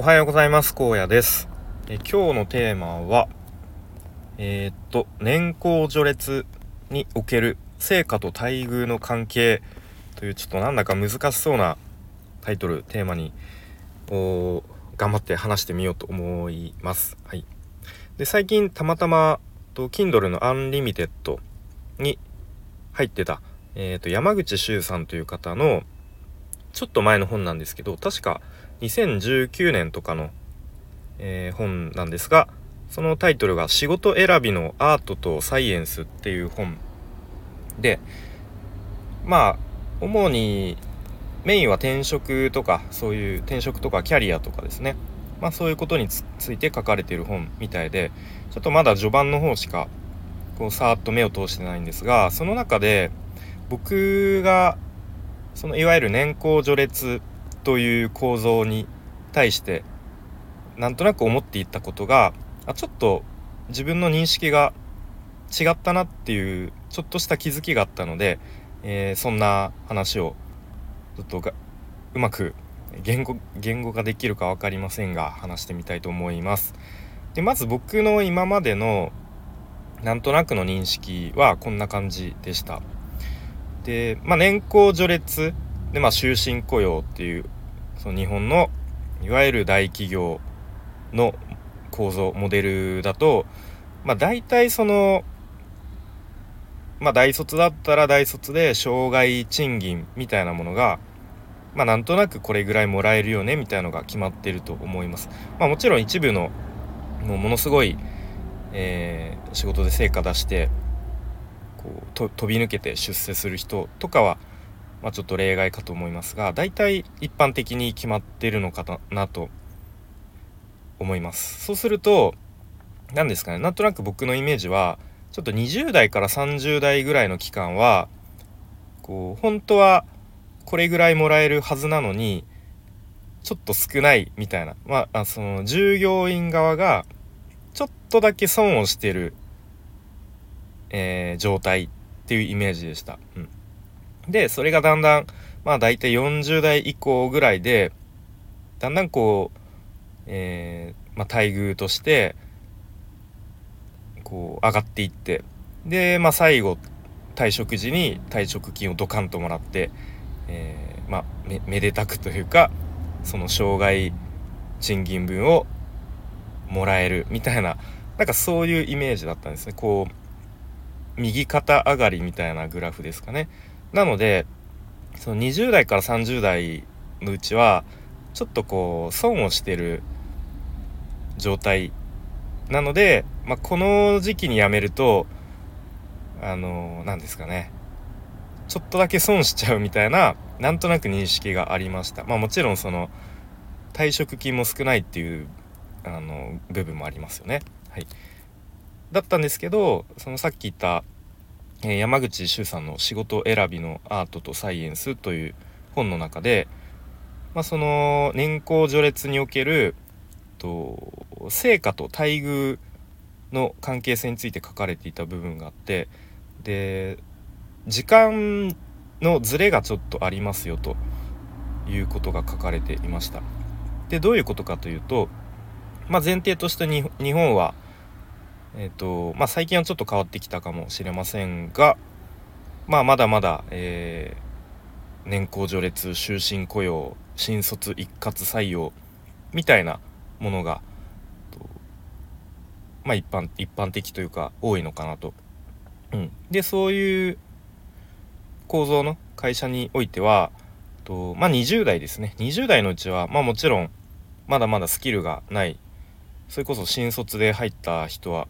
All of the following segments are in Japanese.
おはようございます。荒野です。え今日のテーマはえー、っと年功序列における成果と待遇の関係というちょっとなんだか難しそうなタイトルテーマに頑張って話してみようと思います。はい。で最近たまたまと Kindle の Unlimited に入ってた、えー、と山口周さんという方のちょっと前の本なんですけど確か2019年とかの、えー、本なんですがそのタイトルが「仕事選びのアートとサイエンス」っていう本でまあ主にメインは転職とかそういう転職とかキャリアとかですね。まあそういうことについて書かれている本みたいでちょっとまだ序盤の方しかこうさーっと目を通してないんですがその中で僕がそのいわゆる年功序列という構造に対してなんとなく思っていたことがあちょっと自分の認識が違ったなっていうちょっとした気づきがあったので、えー、そんな話をちょっとがうまく言語言語化できるか分かりませんが話してみたいと思います。でまず僕の今までのなんとなくの認識はこんな感じでした。で、まあ、年功序列で、まあ、終身雇用っていうその日本のいわゆる大企業の構造モデルだと、まあ、大体その、まあ、大卒だったら大卒で障害賃金みたいなものが、まあ、なんとなくこれぐらいもらえるよねみたいなのが決まってると思います。まあ、もちろん一部のもうものすごい、えー、仕事で成果出してこうと飛び抜けて出世する人とかは、まあ、ちょっと例外かと思いますが大体一般的に決まってるのかなと思います。そうすると何ですかねなんとなく僕のイメージはちょっと20代から30代ぐらいの期間はこう本当はこれぐらいもらえるはずなのにちょっと少ないみたいな。まあその従業員側がちょっとだけ損をしてるえー、状態っていうイメージでした。うん、でそれがだんだんまあ大体40代以降ぐらいでだんだんこう、えー、まあ、待遇としてこう上がっていってで、まあ、最後退職時に退職金をドカンともらって、えー、まあめめでたくというかその障害賃金分をもらえるみたいななんかそういうイメージだったんですね。こう右肩上がりみたいなグラフですかね。なのでその20代から30代のうちはちょっとこう損をしてる状態なので、まあ、この時期に辞めるとあの何ですかねちょっとだけ損しちゃうみたいななんとなく認識がありました。まあ、もちろんその退職金も少ないっていうあの部分もありますよね。はい、だったんですけどそのさっき言った、え、山口周さんの「仕事選びのアートとサイエンス」という本の中で、まあ、その年功序列におけると成果と待遇の関係性について書かれていた部分があってで時間のズレがちょっとありますよということが書かれていました。でどういうことかというと、まあ、前提として日本はえっ、とまあ最近はちょっと変わってきたかもしれませんがまあまだまだ、えー、年功序列終身雇用新卒一括採用みたいなものがまあ一般一般的というか多いのかなと。うん、でそういう構造の会社においてはとまあ20代ですね。20代のうちはまあもちろんまだまだスキルがない。それこそ新卒で入った人は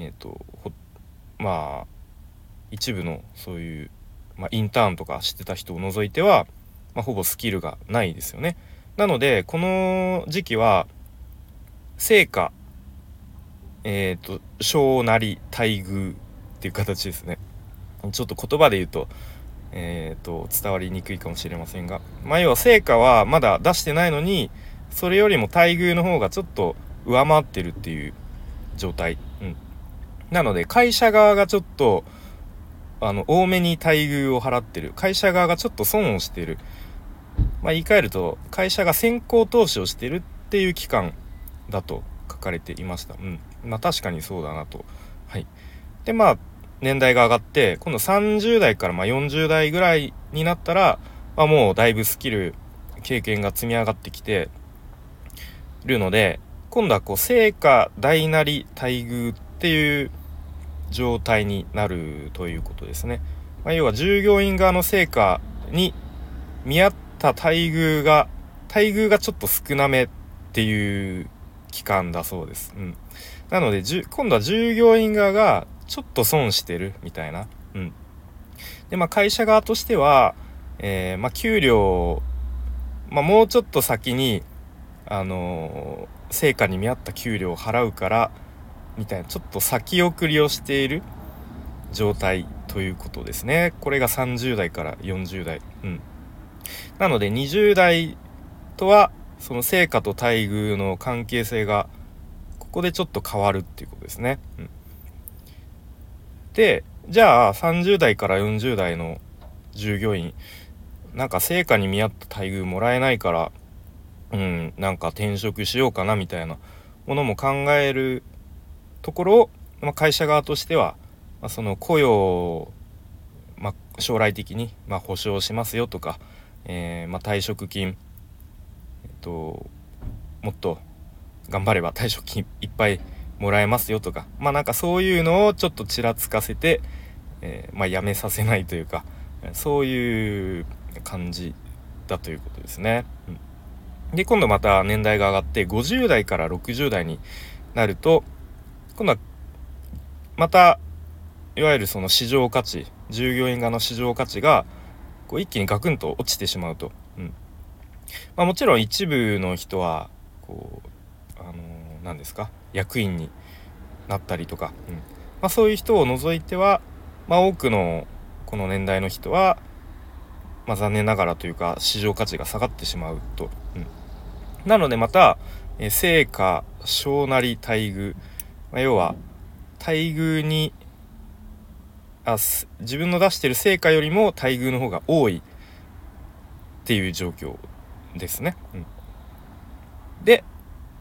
え、ー、とまあ一部のそういう、まあ、インターンとかしてた人を除いては、まあ、ほぼスキルがないですよね。なのでこの時期は成果えっ、ー、と小なり待遇っていう形ですね。ちょっと言葉で言うと,、えーと、伝わりにくいかもしれませんが、まあ、要は成果はまだ出してないのにそれよりも待遇の方がちょっと上回ってるっていう状態。なので会社側がちょっとあの多めに待遇を払ってる会社側がちょっと損をしてる、まあ、言い換えると会社が先行投資をしてるっていう期間だと書かれていました。うん。まあ確かにそうだなと。はい。で、まあ、年代が上がって、今度30代からま40代ぐらいになったら、まあ、もうだいぶスキル、経験が積み上がってきてるので、今度はこう、成果大なり待遇っていう状態になるということですね。まあ、要は従業員側の成果に見合った待遇が、待遇がちょっと少なめっていう期間だそうです。うん。なので、今度は従業員側がちょっと損してるみたいな。うん。で、まあ会社側としては、えー、まあ給料、まあもうちょっと先に、あのー、成果に見合った給料を払うから、みたいな、ちょっと先送りをしている状態ということですね。これが30代から40代。うん。なので20代とは、その成果と待遇の関係性が、ここでちょっと変わるっていうことですね。うん。で、じゃあ30代から40代の従業員、なんか成果に見合った待遇もらえないから、うん、なんか転職しようかなみたいなものも考えるところを、まあ、会社側としては、まあ、その雇用を、まあ、将来的に、ま保証しますよとか、えー、ま退職金、えっと、もっと頑張れば退職金いっぱいもらえますよとかまあなんかそういうのをちょっとちらつかせて、えー、まあ、やめさせないというかそういう感じだということですね。うん、で今度また年代が上がって50代から60代になると今度はまたいわゆるその市場価値従業員側の市場価値がこう一気にガクンと落ちてしまうと。うん。まあ、もちろん一部の人はこうあのー、何ですか？役員になったりとか、うん。まあ、そういう人を除いては、まあ、多くのこの年代の人は、まあ、残念ながらというか市場価値が下がってしまうと。うん、なのでまた、え成果小なり待遇、まあ、要は待遇にあ自分の出してる成果よりも待遇の方が多いっていう状況ですね。うん、で、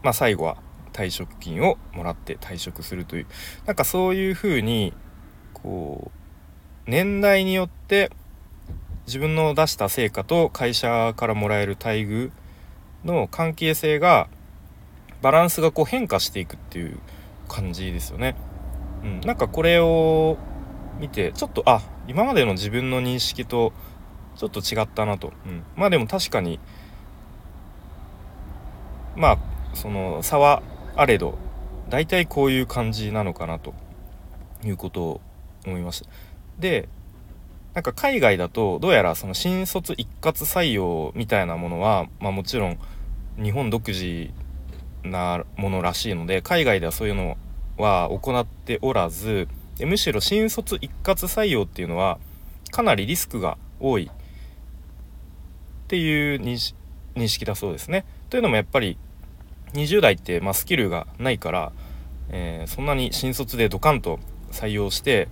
まあ、最後は退職金をもらって退職するというなんかそういうふうにこう年代によって自分の出した成果と会社からもらえる待遇の関係性がバランスがこう変化していくっていう感じですよね。うん、なんかこれを見てちょっとあ今までの自分の認識とちょっと違ったなと、うん、まあでも確かにまあその差はあれど大体こういう感じなのかなということを思いました。でなんか海外だとどうやらその新卒一括採用みたいなものは、まあ、もちろん日本独自なものらしいので海外ではそういうのは行っておらずむしろ新卒一括採用っていうのはかなりリスクが多いっていう認識だそうですね。というのもやっぱり20代って、まあ、スキルがないから、えー、そんなに新卒でドカンと採用して、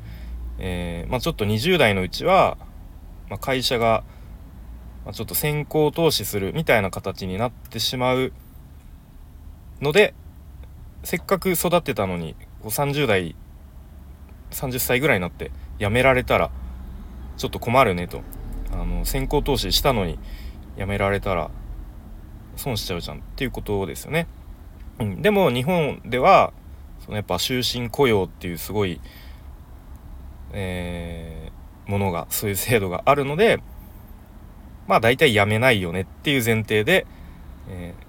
えー、まあ、ちょっと20代のうちは、まあ、会社が、まちょっと先行投資するみたいな形になってしまうのでせっかく育ってたのに30代30歳ぐらいになって辞められたらちょっと困るねとあの先行投資したのに辞められたら損しちゃうじゃんっていうことですよね。うん、でも日本ではそのやっぱ終身雇用っていうすごい、えー、ものがそういう制度があるのでまあ大体辞めないよねっていう前提で、えー、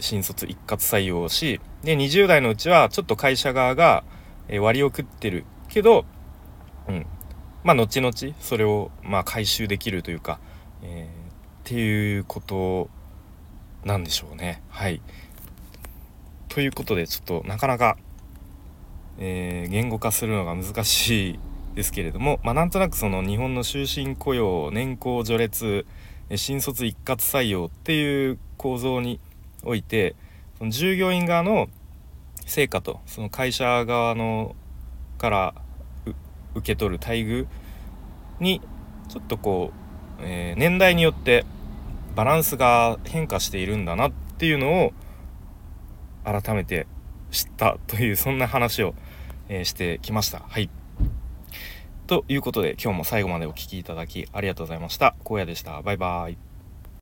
新卒一括採用しで20代のうちはちょっと会社側が割を食ってるけど、うん、まあ後々それをまあ回収できるというか、えー、っていうことなんでしょうね。はい。ということでちょっとなかなか、えー、言語化するのが難しいですけれども、まあ、なんとなくその日本の終身雇用年功序列新卒一括採用っていう構造においてその従業員側の成果とその会社側のから受け取る待遇にちょっとこう、えー、年代によってバランスが変化しているんだなっていうのを、改めて知ったというそんな話を、えー、してきました。はい。ということで今日も最後までお聴きいただきありがとうございました。荒野でした。バイバーイ。